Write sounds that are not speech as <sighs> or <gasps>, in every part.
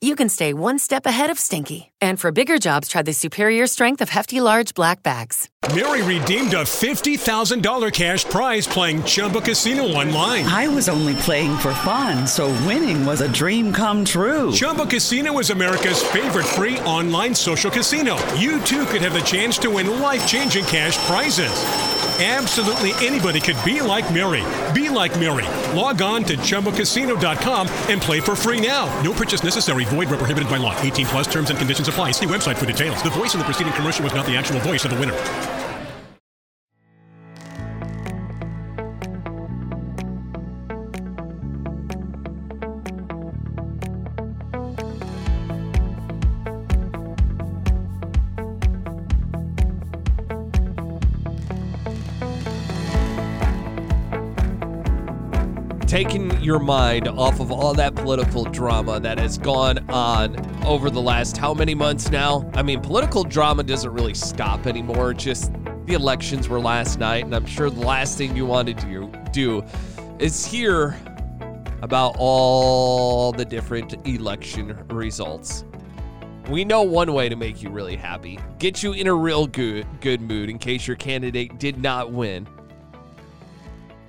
you can stay one step ahead of stinky. And for bigger jobs, try the superior strength of Hefty Large Black Bags. Mary redeemed a $50,000 cash prize playing Chumba Casino online. I was only playing for fun, so winning was a dream come true. Chumba Casino is America's favorite free online social casino. You too could have the chance to win life changing cash prizes. Absolutely anybody could be like Mary. Be like Mary. Log on to ChumbaCasino.com and play for free now. No purchase necessary. Void where prohibited by law. 18 plus terms and conditions apply. See website for details. The voice in the preceding commercial was not the actual voice of the winner. Your mind off of all that political drama that has gone on over the last how many months now? I mean, political drama doesn't really stop anymore. Just the elections were last night, and I'm sure the last thing you wanted to do is hear about all the different election results. We know one way to make you really happy. Get you in a real good good mood in case your candidate did not win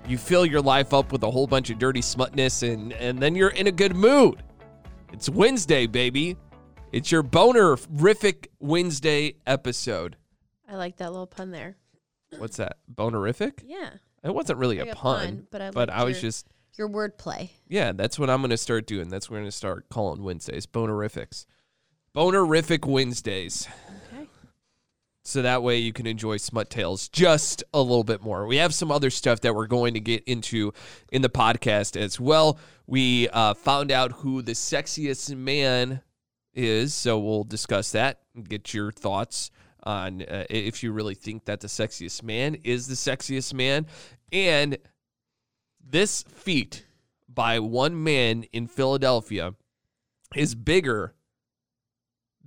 you fill your life up with a whole bunch of dirty smutness and and then you're in a good mood it's wednesday baby it's your bonerific wednesday episode I like that little pun there. what's that bonerific Yeah. it wasn't really a a pun, pun, but I but i was your- just Your wordplay. yeah that's what i'm gonna start doing that's what we're gonna start calling wednesdays bonerifics bonerific wednesdays. So that way you can enjoy smut tales just a little bit more. We have some other stuff that we're going to get into in the podcast as well. We uh, found out who the sexiest man is, so we'll discuss that and get your thoughts on uh, if you really think that the sexiest man is the sexiest man. And this feat by one man in Philadelphia is bigger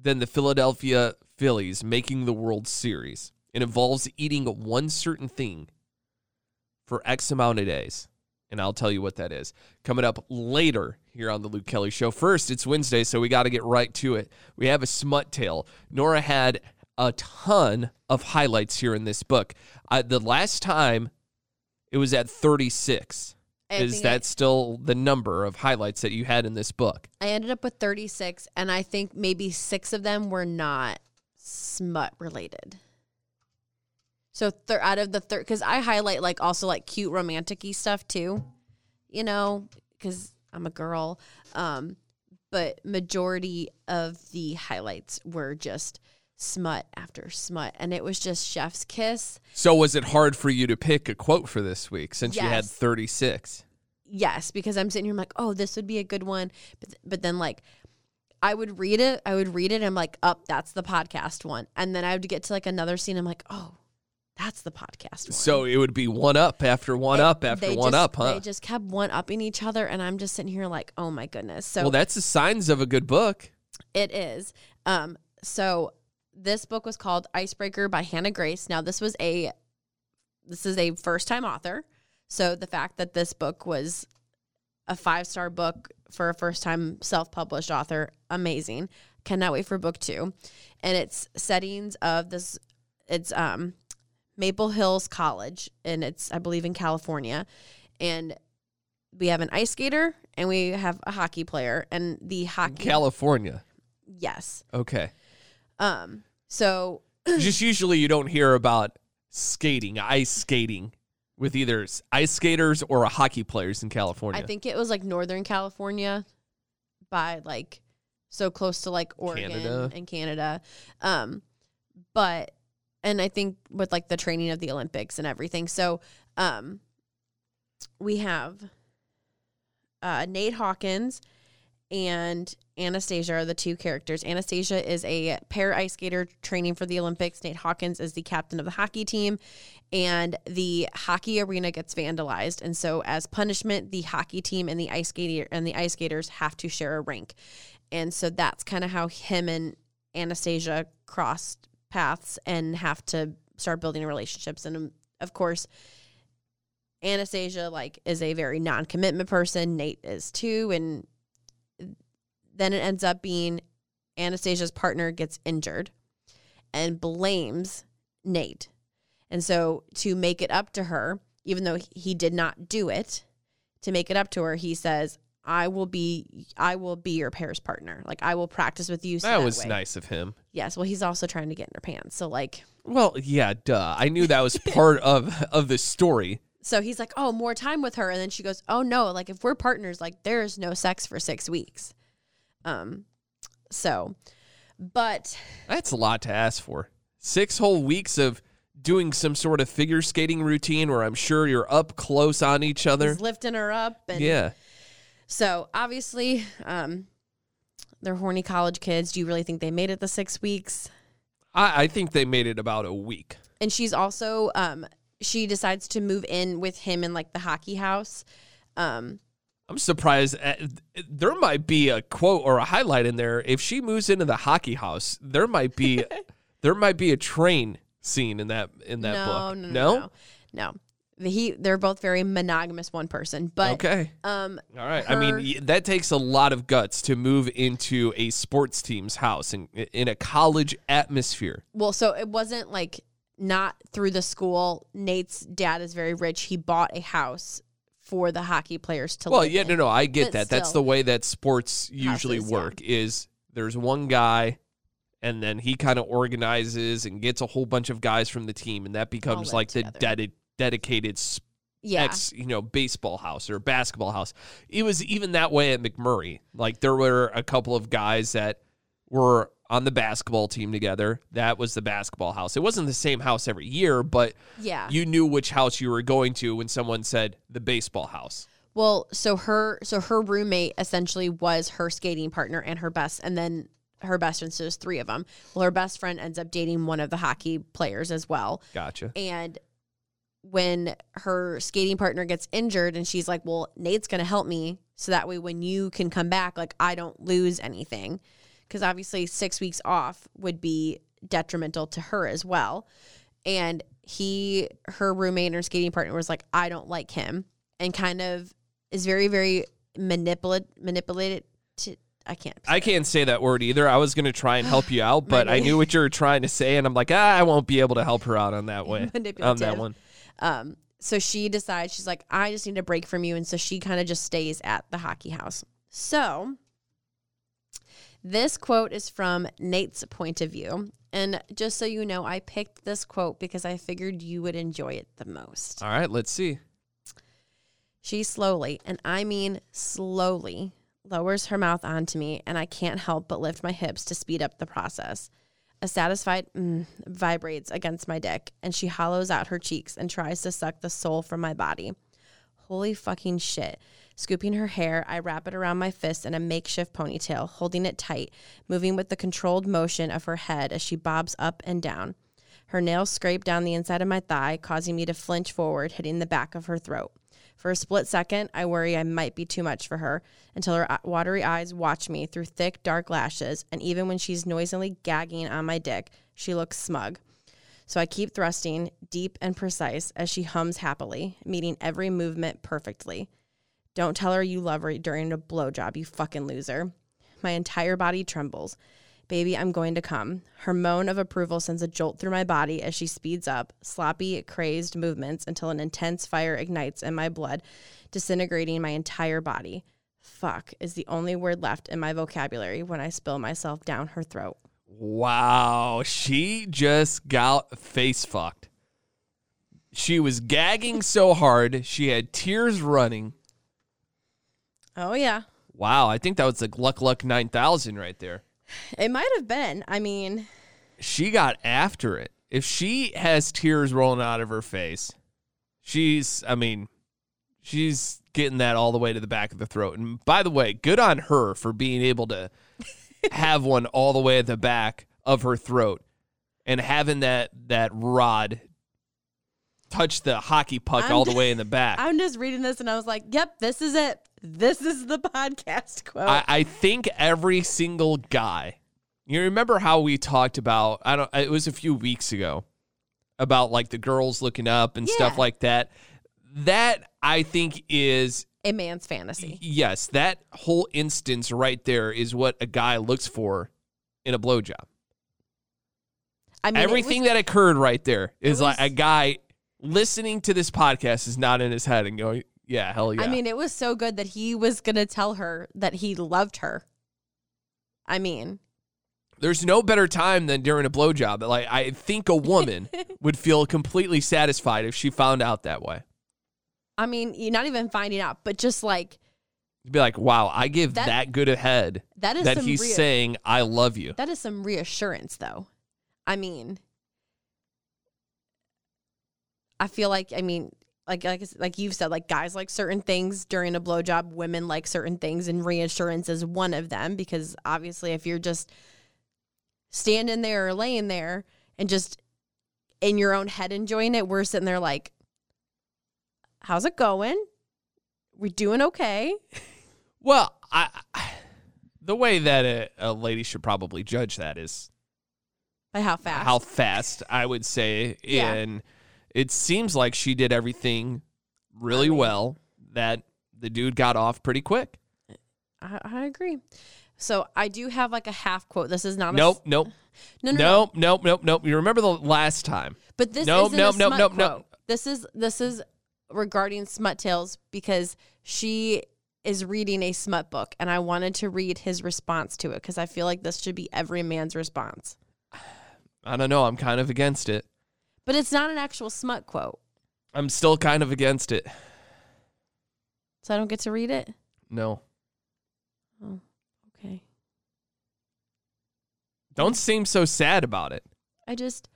than the Philadelphia Phillies making the World Series. It involves eating one certain thing for X amount of days. And I'll tell you what that is. Coming up later here on the Luke Kelly Show. First, it's Wednesday, so we got to get right to it. We have a smut tale. Nora had a ton of highlights here in this book. Uh, the last time it was at 36. I Is that I- still the number of highlights that you had in this book? I ended up with 36, and I think maybe six of them were not smut related. So thir- out of the third, because I highlight like also like cute romantic y stuff too, you know, because I'm a girl. Um, but majority of the highlights were just smut after smut, and it was just chef's kiss. So was it hard for you to pick a quote for this week since you had 36? yes, because I'm sitting here, I'm like, oh, this would be a good one. But, but then, like, I would read it, I would read it, and I'm like, up, that's the podcast one. And then I would get to like another scene, I'm like, oh, that's the podcast one. So it would be one up after one It- up after one just- up, huh? They just kept one upping each other, and I'm just sitting here like, oh my goodness. So well, that's the signs of a good book. it is. Um, so this book was called Icebreaker by Hannah Grace. Now this was a this is a first time author. So the fact that this book was a five star book for a first time self published author, amazing. Cannot wait for book two. And it's settings of this it's um Maple Hills College and it's I believe in California. And we have an ice skater and we have a hockey player and the hockey California. yes. Okay. Um. So <clears throat> Just usually you don't hear about skating, ice skating with either ice skaters or hockey players in California. I think it was like Northern California, by like so close to like Oregon Canada. and Canada. Um, but and I think with like the training of the Olympics and everything. So, um, we have uh, Nate Hawkins and Anastasia are the two characters. Anastasia is a pair ice skater training for the Olympics. Nate Hawkins is the captain of the hockey team, and the hockey arena gets vandalized. And so, as punishment, the hockey team and the ice skater and the ice skaters have to share a rink. And so that's kind of how him and Anastasia crossed paths and have to start building relationships. And um, of course, Anastasia like is a very non-commitment person. Nate is too, and then it ends up being Anastasia's partner gets injured and blames Nate. And so to make it up to her, even though he did not do it, to make it up to her, he says, I will be I will be your pairs partner. Like I will practice with you. So that, that was way. nice of him. Yes. Well, he's also trying to get in her pants. So like Well, yeah, duh. I knew that was <laughs> part of of the story. so he's like, Oh, more time with her. And then she goes, Oh no, like if we're partners, like there's no sex for six weeks. Um so but That's a lot to ask for. Six whole weeks of doing some sort of figure skating routine where I'm sure you're up close on each other. lifting her up and Yeah. So obviously, um, they're horny college kids. Do you really think they made it the six weeks? I, I think they made it about a week. And she's also um, she decides to move in with him in like the hockey house. Um, I'm surprised. At, there might be a quote or a highlight in there. If she moves into the hockey house, there might be <laughs> there might be a train scene in that in that no, book. no, no, no, no. He they're both very monogamous, one person. But okay. um, All right. I mean, that takes a lot of guts to move into a sports team's house in in a college atmosphere. well, so it wasn't like not through the school. Nate's dad is very rich. He bought a house for the hockey players to Well, yeah, in. no, no, I get But that. That's the way that sports usually Houses, yeah. work. Is there's one guy, and then he kind of organizes and gets a whole bunch of guys from the team, and that becomes like the together. dedi- dedicated s- Yeah. ex, you know, baseball house or basketball house. It was even that way at McMurray. Like there were a couple of guys that were on the basketball team together. That was the basketball house. It wasn't the same house every year, but yeah. you knew which house you were going to when someone said the baseball house. Well, so her so her roommate essentially was her skating partner and her best and then her best friend so there's three of them. Well, her best friend ends up dating one of the hockey players as well. Gotcha. And when her skating partner gets injured and she's like, "Well, Nate's going to help me so that way when you can come back like I don't lose anything." Cuz obviously 6 weeks off would be detrimental to her as well. And he her roommate and her skating partner was like, "I don't like him." And kind of is very very manipulate manipulated to I can't I can't say that word either. I was going to try and help you out, <gasps> but I knew what you were trying to say, and I'm like, ah, I won't be able to help her out on that way. On that one. Um, so she decides she's like, I just need a break from you, and so she kind of just stays at the hockey house. So this quote is from Nate's point of view, and just so you know, I picked this quote because I figured you would enjoy it the most. All right, let's see. She slowly, and I mean slowly, lowers her mouth onto me, and I can't help but lift my hips to speed up the process. A satisfied mm, vibrates against my dick, and she hollows out her cheeks and tries to suck the soul from my body. Holy fucking shit. Scooping her hair, I wrap it around my fist in a makeshift ponytail, holding it tight, moving with the controlled motion of her head as she bobs up and down. Her nails scrape down the inside of my thigh, causing me to flinch forward, hitting the back of her throat. For a split second, I worry I might be too much for her until her uh, watery eyes watch me through thick, dark lashes, and even when she's noisily gagging on my dick, she looks smug. So I keep thrusting, deep and precise, as she hums happily, meeting every movement perfectly. Don't tell her you love her during a blowjob, you fucking loser. My entire body trembles. Baby, I'm going to come. Her moan of approval sends a jolt through my body as she speeds up, sloppy, crazed movements until an intense fire ignites in my blood, disintegrating my entire body. Fuck is the only word left in my vocabulary when I spill myself down her throat. Wow, she just got face fucked. She was gagging so hard, she had tears running. Oh, yeah. Wow, I think that was the Gluck Luck 9000 right there. It might have been. I mean, She got after it. If she has tears rolling out of her face, she's, I mean, she's getting that all the way to the back of the throat. And by the way, good on her for being able to <laughs> have one all the way at the back of her throat and having that that rod touch the hockey puck I'm all the just- way in the back. <laughs> I'm just reading this and I was like, yep, this is it. This is the podcast quote. I, I think every single guy. You remember how we talked about? I don't. It was a few weeks ago about like the girls looking up and stuff like that. That I think is a man's fantasy. yes. That whole instance right there is what a guy looks for in a blowjob. I mean, Everything was- that occurred right there is like was- a guy listening to this podcast is not in his head and going, "Yeah, hell yeah." I mean, it was so good that he was going to tell her that he loved her. I mean, There's no better time than during a blowjob. Like I think a woman <laughs> would feel completely satisfied if she found out that way. I mean, you're not even finding out, but just like You'd be like, "Wow, I give that, That- good a head that is that he's rea- saying I love you." that is some reassurance, though. I mean, I feel like I mean, like like like you've said, like guys like certain things during a blowjob, women like certain things, and reassurance is one of them because obviously, if you're just standing there or laying there and just in your own head enjoying it, we're sitting there like, "How's it going? We doing okay?" <laughs> Well, I, I <sighs> the way that a, a lady should probably judge that is By how fast? how fast I would say, Yeah. and it seems like she did everything really well. That the dude got off pretty quick. I, I agree. So I do have like a half quote. This is not a Nope, nope, no, no, no. nope, nope, nope, nope. You remember the last time? But this Nope, isn't nope, a nope, smut nope, quote. nope. This is this is regarding smut tales because she is reading a smut book, and I wanted to read his response to it because I feel like this should be every man's response. <sighs> I don't know. I'm kind of against it. But it's not an actual smut quote, I'm still kind of against it. so I don't get to read it. No. Oh, Okay, Don't seem so sad about it. I just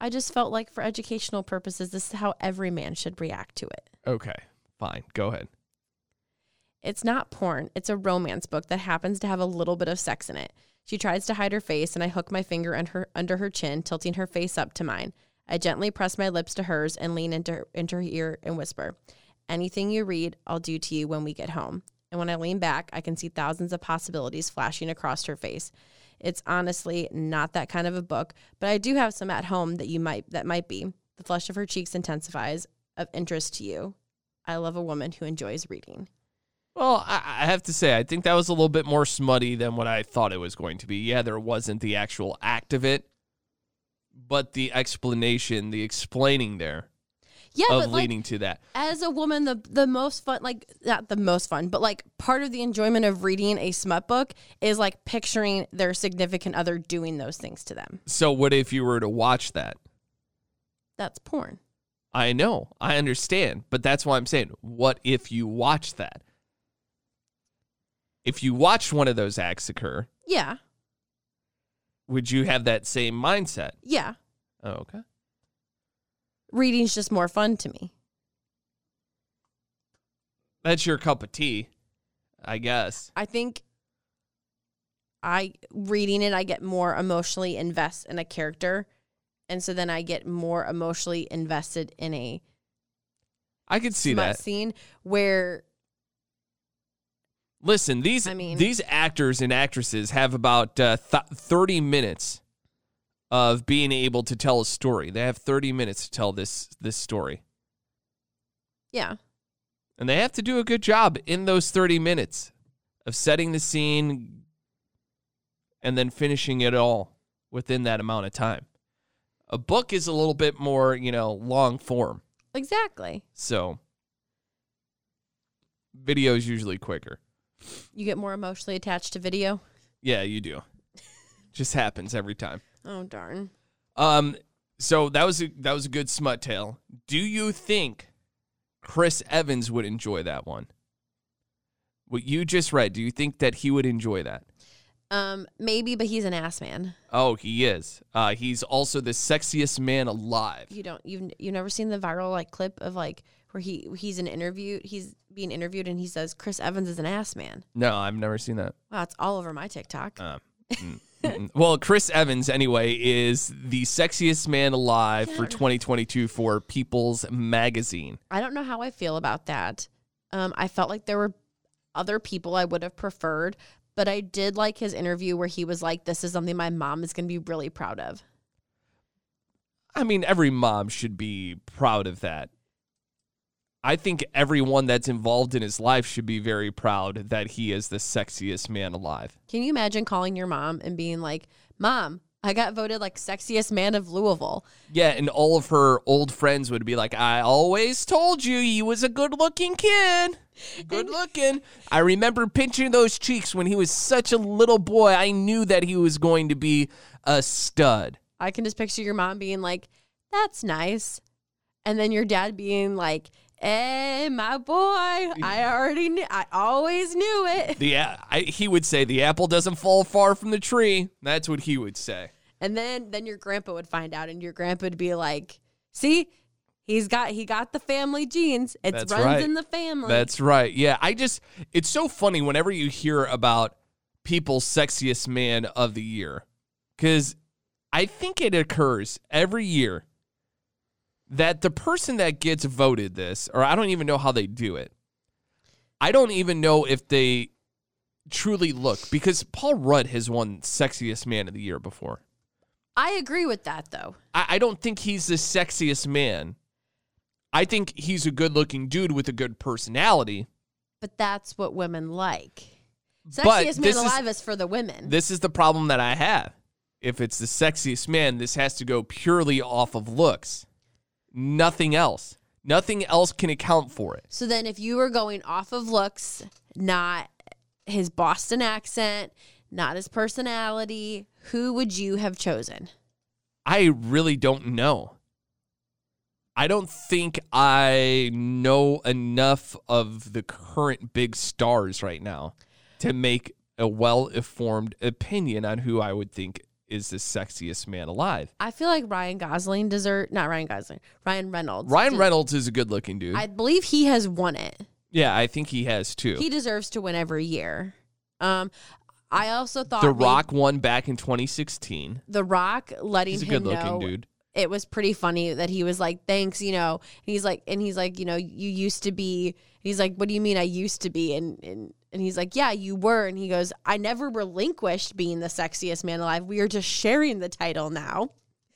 I just felt like for educational purposes, this is how every man should react to it. Okay. Fine. Go ahead. It's not porn. It's a romance book that happens to have a little bit of sex in it. She tries to hide her face, and I hook my finger under her, under her chin, tilting her face up to mine. I gently press my lips to hers and lean into her, into her ear and whisper, Anything you read, I'll do to you when we get home. And when I lean back, I can see thousands of possibilities flashing across her face. It's honestly not that kind of a book, but I do have some at home that you might that might be. The flush of her cheeks intensifies of interest to you. I love a woman who enjoys reading. Well, I have to say, I think that was a little bit more smutty than what I thought it was going to be. Yeah, there wasn't the actual act of it, but the explanation, the explaining there Yeah, of but like, leading to that. as a woman, the the most fun, like not the most fun, but like part of the enjoyment of reading a smut book is like picturing their significant other doing those things to them. So, what if you were to watch that? That's porn. I know, I understand, but that's why I'm saying, what if you watch that? If you watched one of those acts occur, Yeah, would you have that same mindset? yeah. Oh, okay. Reading's just more fun to me. That's your cup of tea, I guess. I think I reading it, I get more emotionally invest in a character, and so then I get more emotionally invested in a I could see that. scene where Listen, these I mean- these actors and actresses have about uh, th- 30 minutes of being able to tell a story. They have 30 minutes to tell this this story. yeah, And they have to do a good job in those 30 minutes of setting the scene and then finishing it all within that amount of time. A book is a little bit more, you know, long form. exactly. So video is usually quicker. You get more emotionally attached to video. Yeah, you do. <laughs> Just happens every time. Oh darn. Um, so that was a that was a good smut tale. Do you think Chris Evans would enjoy that one? What you just read, do you think that he would enjoy that? Um, maybe, but he's an ass man. Oh, he is. Uh, he's also the sexiest man alive. You don't you've you've never seen the viral like clip of like where he he's an interview he's being interviewed and he says Chris Evans is an ass man. No, I've never seen that. Wow, it's all over my TikTok. Uh, mm, mm. well, Chris Evans, anyway, is the sexiest man alive for 2022 for People's Magazine. I don't know how I feel about that. Um, I felt like there were other people I would have preferred, but I did like his interview where he was like, "This is something my mom is going to be really proud of." I mean, every mom should be proud of that. I think everyone that's involved in his life should be very proud that he is the sexiest man alive. Can you imagine calling your mom and being like, "Mom, I got voted like sexiest man of Louisville." Yeah, and all of her old friends would be like, I always told you he was a good looking kid. <laughs> Good looking. I remember pinching those cheeks when he was such a little boy. I knew that he was going to be a stud. I can just picture your mom being like, "That's nice," and then your dad being like, "Hey, my boy, I already knew. I always knew it." The a- I, he would say the apple doesn't fall far from the tree. That's what he would say. And then then your grandpa would find out, and your grandpa would be like, "See, he's got he got the family genes. It runs right. in the family." That's right. Yeah, I just it's so funny whenever you hear about people's sexiest man of the year cuz I think it occurs every year that the person that gets voted this or I don't even know how they do it. I don't even know if they truly look because Paul Rudd has won sexiest man of the year before. I agree with that though. I, I don't think he's the sexiest man. I think he's a good looking dude with a good personality. But that's what women like. But Sexiest man this is- alive is for the women. This is the problem that I have. If it's the sexiest man, this has to go purely off of looks. Nothing else. Nothing else can account for it. so then if you were going off of looks, not his Boston accent, not his personality, who would you have chosen? I really don't know. I don't think I know enough of the current big stars right now to make a well informed opinion on who I would think is the sexiest man alive. I feel like Ryan Gosling deserve not Ryan Gosling, Ryan Reynolds. Ryan Reynolds is a good looking dude. I believe he has won it. yeah, I think he has too. He deserves to win every year. Um, I also thought the Rock won back in 2016. The Rock letting He's a him good looking know dude. it was pretty funny that he was like, "Thanks," you know. And he's like, and he's like, you know, you used to be. He's like, "What do you mean I used to be?" And and and he's like, "Yeah, you were." And he goes, "I never relinquished being the sexiest man alive. We are just sharing the title now."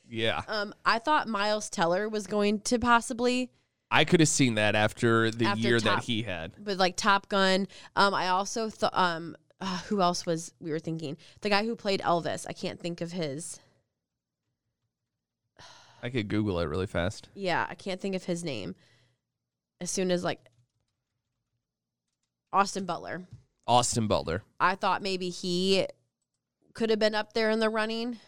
Yeah. Um, I thought Miles Teller was going to possibly, I could have seen that after the After year Top- that he had. but like Top Gun. Um, I also thought, um, uh, who else was we were thinking? The guy who played Elvis. I can't think of his. I could Google it really fast. Yeah, I can't think of his name. As soon as like Austin Butler. Austin Butler. I thought maybe he could have been up there in the running.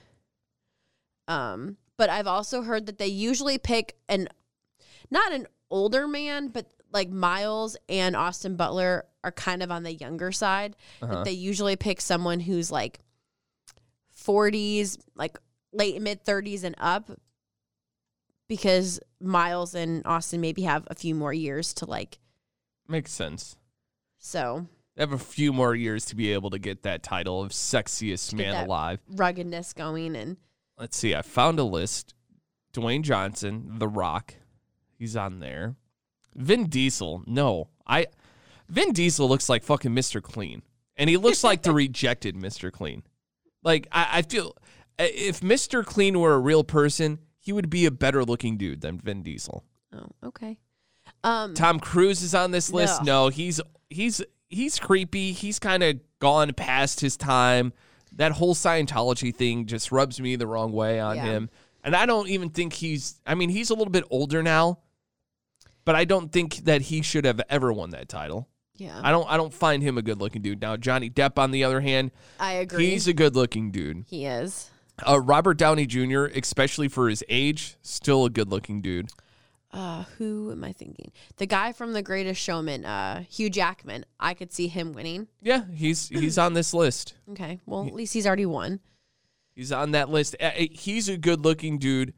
Um, but I've also heard that they usually pick an not an older man, but like Miles and Austin Butler are kind of on the younger side. Uh-huh. That they usually pick someone who's like 40s, like late mid 30s and up because Miles and Austin maybe have a few more years to like Makes sense. So They have a few more years to be able to get that title of sexiest man alive. ruggedness going and Let's see. I found a list. Dwayne Johnson, The Rock, he's on there. Vin Diesel, no. I Vin Diesel looks like fucking Mr. Clean. And he looks like the <laughs> rejected Mr. Clean. Like I, I feel if Mr. Clean were a real person, he would be a better looking dude than Vin Diesel. oh okay. Um Tom Cruise is on this list. No. No, he's he's he's creepy. He's kind of gone past his time. That whole Scientology thing just rubs me the wrong way on Yeah. him. And I don't even think he's I mean, he's a little bit older now, but I don't think that he should have ever won that title. yeah. I don't I don't find him a good-looking dude. Now Johnny Depp on the other hand, I agree. he's a good-looking dude. he is. Uh, Robert Downey Jr., especially for his age, still a good-looking dude. Uh who am I thinking? The guy from The Greatest Showman, uh Hugh Jackman. I could see him winning. Yeah, he's he's on this list. Okay. Well, at least he's already won. He's on that list. He's a good looking dude.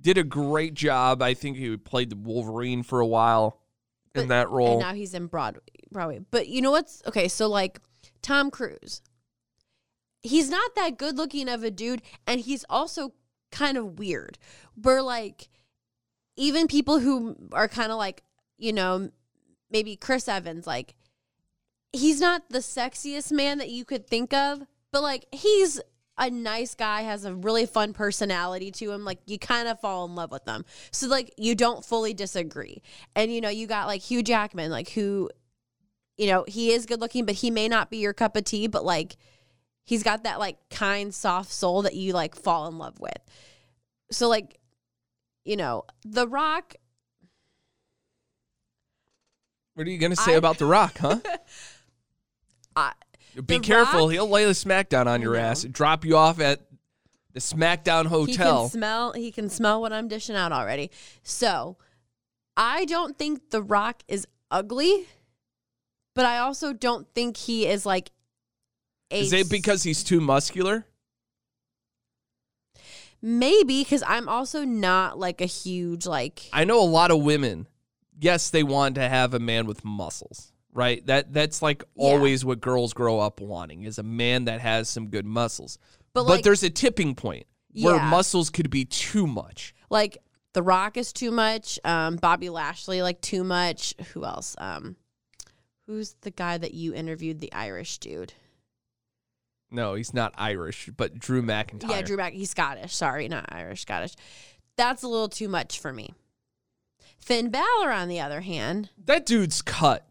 Did a great job. I think he played the Wolverine for a while in But- that And role. now he's in Broadway. Broadway. But you know what's okay? So like Tom Cruise, he's not that good looking of a dude, and he's also kind of weird. Where like even people who are kind of like you know maybe Chris Evans, like he's not the sexiest man that you could think of, but like he's a nice guy, has a really fun personality to him. Like you kind of fall in love with them. So like you don't fully disagree. And you know, you got like Hugh Jackman, like who, you know, he is good looking, but he may not be your cup of tea, but like he's got that like kind, soft soul that you like fall in love with. So like, you know, The Rock, what are you going to say I- about The Rock, huh? <laughs> I, Be The careful. Rock- He'll lay the smackdown on your ass, drop you off at the Smackdown He Hotel. can smell. He can smell what I'm dishing out already. So, I don't think The Rock is ugly, but I also don't think he is like. A Is it because he's too muscular? Maybe because I'm also not like a huge like. I know a lot of women. Yes, they want to have a man with muscles, right? That that's like Yeah. always what girls grow up wanting is a man that has some good muscles. But, But, like- there's a tipping point where Yeah. muscles could be too much. like The Rock is too much. Um, Bobby Lashley like too much. Who else? Um, who's the guy that you interviewed? The Irish dude. No, he's not Irish, but Drew McIntyre. Yeah, Drew Mac. He's Scottish. Sorry, not Irish. Scottish. That's a little too much for me. Finn Balor, on the other hand, That dude's cut.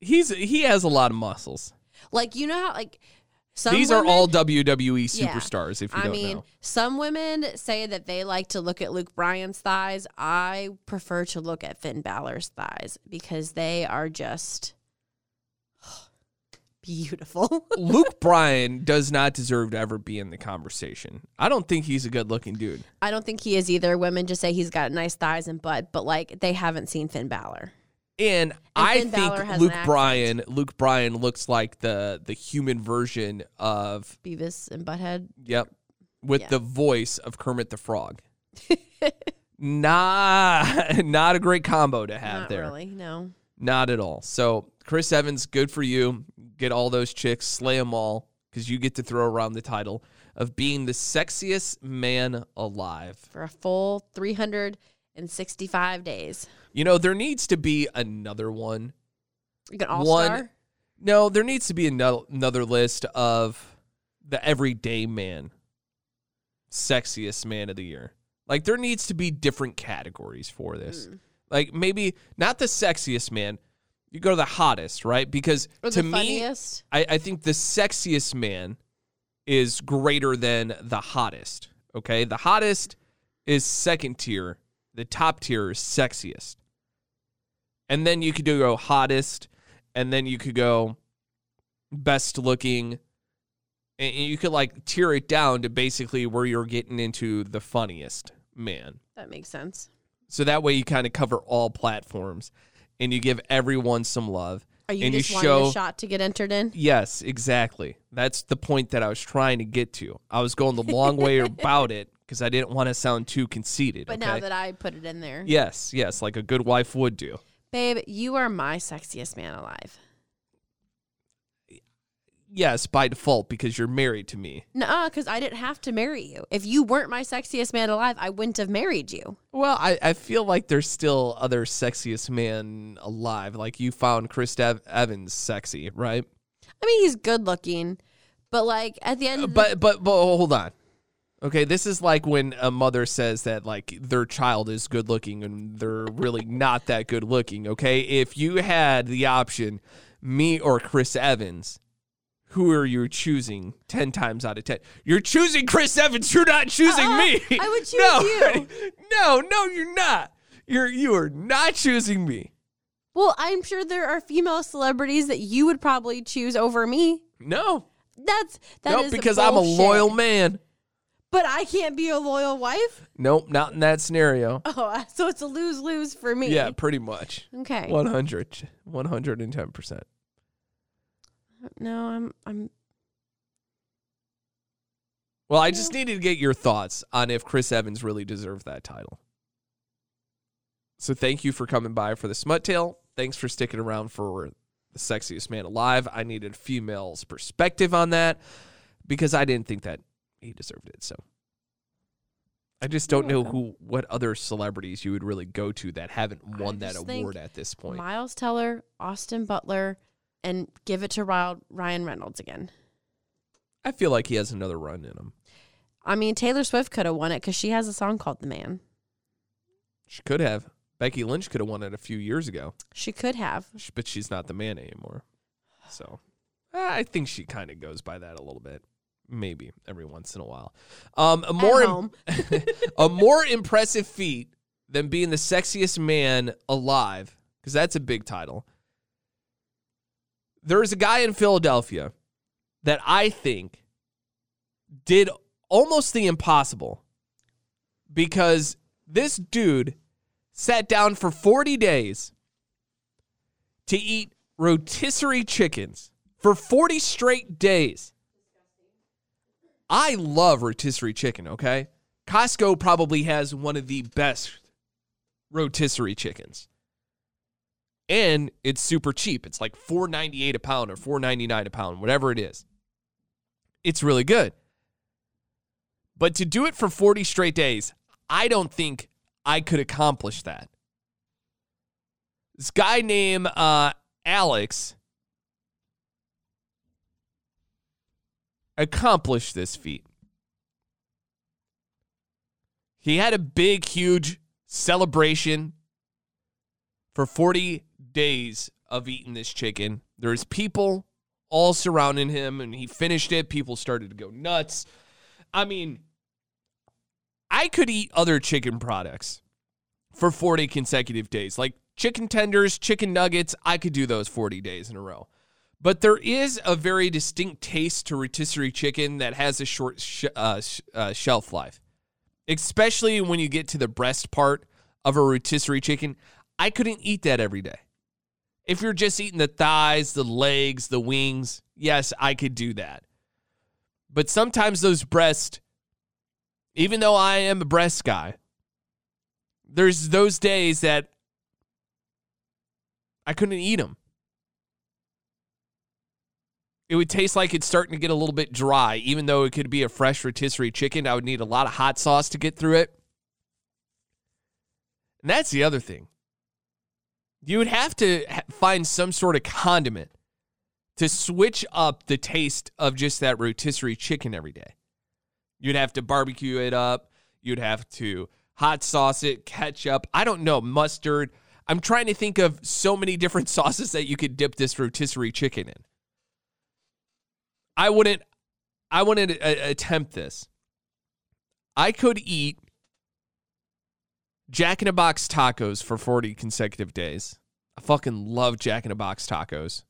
He's he has a lot of muscles. like you know how like some These are all WWE Yeah. superstars. If you I don't mean, know, some women say that they like to look at Luke Bryan's thighs. I prefer to look at Finn Balor's thighs because they are just beautiful. <laughs> Luke Bryan does not deserve to ever be in the conversation. I don't think he's a good-looking dude. I don't think he is either. Women just say he's got nice thighs and butt, but like they haven't seen Finn Balor. And, I Finn think Luke. Bryan, Luke Bryan looks like the the human version of Beavis and Butthead. yep, with Yeah. the voice of Kermit the Frog. <laughs> nah, <laughs> not a great combo to have Not there. really, no. Not at all. So Chris Evans, good for you. Get all those chicks, slay them all, because you get to throw around the title of being the sexiest man alive. For a full 365 days. You know, there needs to be another one. Like an all star? No, there needs to be another another list of the everyday man, sexiest man of the year. Like there needs to be different categories for this. Hmm. Like maybe not the sexiest man. You go to the hottest, right? Because Or to me. I, I think the sexiest man is greater than the hottest. Okay, the hottest is second tier. The top tier is sexiest, and then you could do go hottest, and then you could go best looking, and you could like tier it down to basically where you're getting into the funniest man. That makes sense. So that way you kind of cover all platforms, and you give everyone some love. Are you and just you wanting show a shot to get entered in? Yes, exactly. That's the point that I was trying to get to. I was going the long way <laughs> about it because I didn't want to sound too conceited. But okay? now that I put it in there. yes, yes, like a good wife would do. Babe, you are my sexiest man alive. Yes, by default because you're married to me. No, because I didn't have to marry you. If you weren't my sexiest man alive, I wouldn't have married you. Well, I, I feel like there's still other sexiest man alive. Like you found Chris Ev- Evans sexy, right? I mean, he's good looking, but like at the end, of the- But but but oh, hold on. Okay, this is like when a mother says that like their child is good looking and they're really not that good looking. Okay, if you had the option, me or Chris Evans, who are you choosing? Ten times out of ten, you're choosing Chris Evans. You're not choosing Uh-uh, me. I would <laughs> choose no, you. <laughs> No, no, you're not. You're you are not choosing me. well, I'm sure there are female celebrities that you would probably choose over me. No, That's that no, is because I'm a loyal man. But I can't be a loyal wife. Nope, not in that scenario. <laughs> Oh, so it's a lose lose for me. Yeah, pretty much. Okay. 100 110% No, I'm I'm Well, I just needed to get your thoughts on if Chris Evans really deserved that title. So thank you for coming by for the Smut Tale. Thanks for sticking around for the sexiest man alive. I needed a female's perspective on that because I didn't think that he deserved it. So I just don't know who, what other celebrities you would really go to that haven't won that think award at this point. Miles Teller, Austin Butler, and give it to Ryan Reynolds again. I feel like he has another run in him. I mean, Taylor Swift could have won it because she has a song called "The Man." She could have. Becky Lynch could have won it a few years ago, She could have. but she's not the man anymore. So I think she kind of goes by that a little bit. Maybe every once in a while. Um, a more im- <laughs> a more impressive feat than being the sexiest man alive, because that's a big title. There is a guy in Philadelphia that I think did almost the impossible because this dude sat down for 40 days to eat rotisserie chickens for 40 straight days. I love rotisserie chicken, okay? Costco probably has one of the best rotisserie chickens. And it's super cheap. It's like $4.98 a pound or $4.99 a pound, whatever it is. It's really good. But to do it for 40 straight days, I don't think I could accomplish that. This guy named uh, Alex accomplished this feat. He had a big, huge celebration for 40 days of eating this chicken. There's people all surrounding him, and he finished it. People started to go nuts. I mean, I could eat other chicken products for 40 consecutive days, like chicken tenders, chicken nuggets. I could do those 40 days in a row. But there is a very distinct taste to rotisserie chicken that has a short sh- uh, sh- uh, shelf life, especially when you get to the breast part of a rotisserie chicken. I couldn't eat that every day. If you're just eating the thighs, the legs, the wings, yes, I could do that. But sometimes those breasts, even though I am a breast guy, there's those days that I couldn't eat them. It would taste like it's starting to get a little bit dry, even though it could be a fresh rotisserie chicken. I would need a lot of hot sauce to get through it. And that's the other thing. You would have to find some sort of condiment to switch up the taste of just that rotisserie chicken every day. You'd have to barbecue it up. You'd have to hot sauce it, ketchup. I don't know, mustard. I'm trying to think of so many different <laughs> sauces that you could dip this rotisserie chicken in. I wouldn't I wouldn't uh, attempt this. I could eat Jack in a Box tacos for 40 consecutive days. I fucking love Jack in a Box tacos.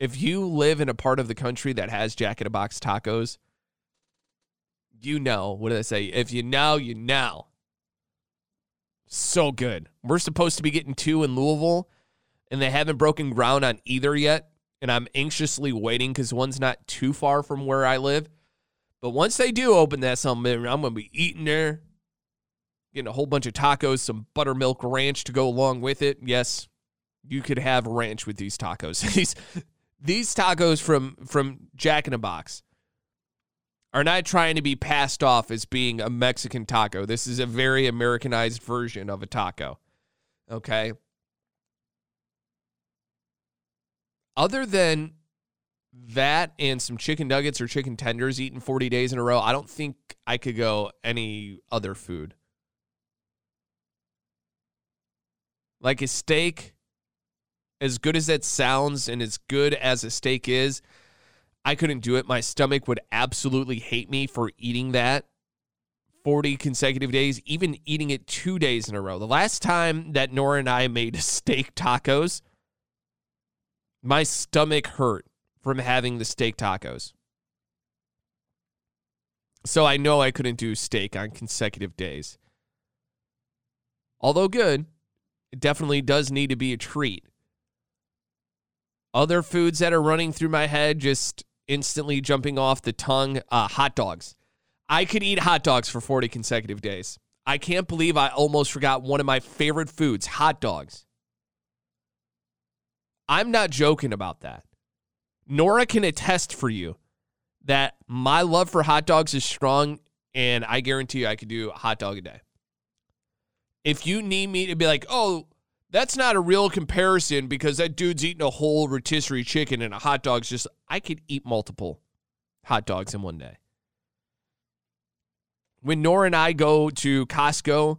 If you live in a part of the country that has Jack in a Box tacos, you know. What did I say? If you know, you know. So good. We're supposed to be getting two in Louisville, and they haven't broken ground on either yet. And I'm anxiously waiting because one's not too far from where I live. But once they do open that something, I'm going to be eating there, getting a whole bunch of tacos, some buttermilk ranch to go along with it. Yes, you could have ranch with these tacos. <laughs> these these tacos from from Jack in a Box are not trying to be passed off as being a Mexican taco. This is a very Americanized version of a taco. Okay? Other than that and some chicken nuggets or chicken tenders eaten 40 days in a row, I don't think I could go any other food. Like a steak, as good as that sounds and as good as a steak is, I couldn't do it. My stomach would absolutely hate me for eating that 40 consecutive days, even eating it two days in a row. The last time that Nora and I made <laughs> steak tacos, my stomach hurt from having the steak tacos. So I know I couldn't do steak on consecutive days. Although good, it definitely does need to be a treat. Other foods that are running through my head, just instantly jumping off the tongue, uh, hot dogs. I could eat hot dogs for 40 consecutive days. I can't believe I almost forgot one of my favorite foods, hot dogs. I'm not joking about that. Nora can attest for you that my love for hot dogs is strong, and I guarantee you I could do a hot dog a day. If you need me to be like, oh, that's not a real comparison because that dude's eating a whole rotisserie chicken and a hot dog's just, I could eat multiple hot dogs in one day. When Nora and I go to Costco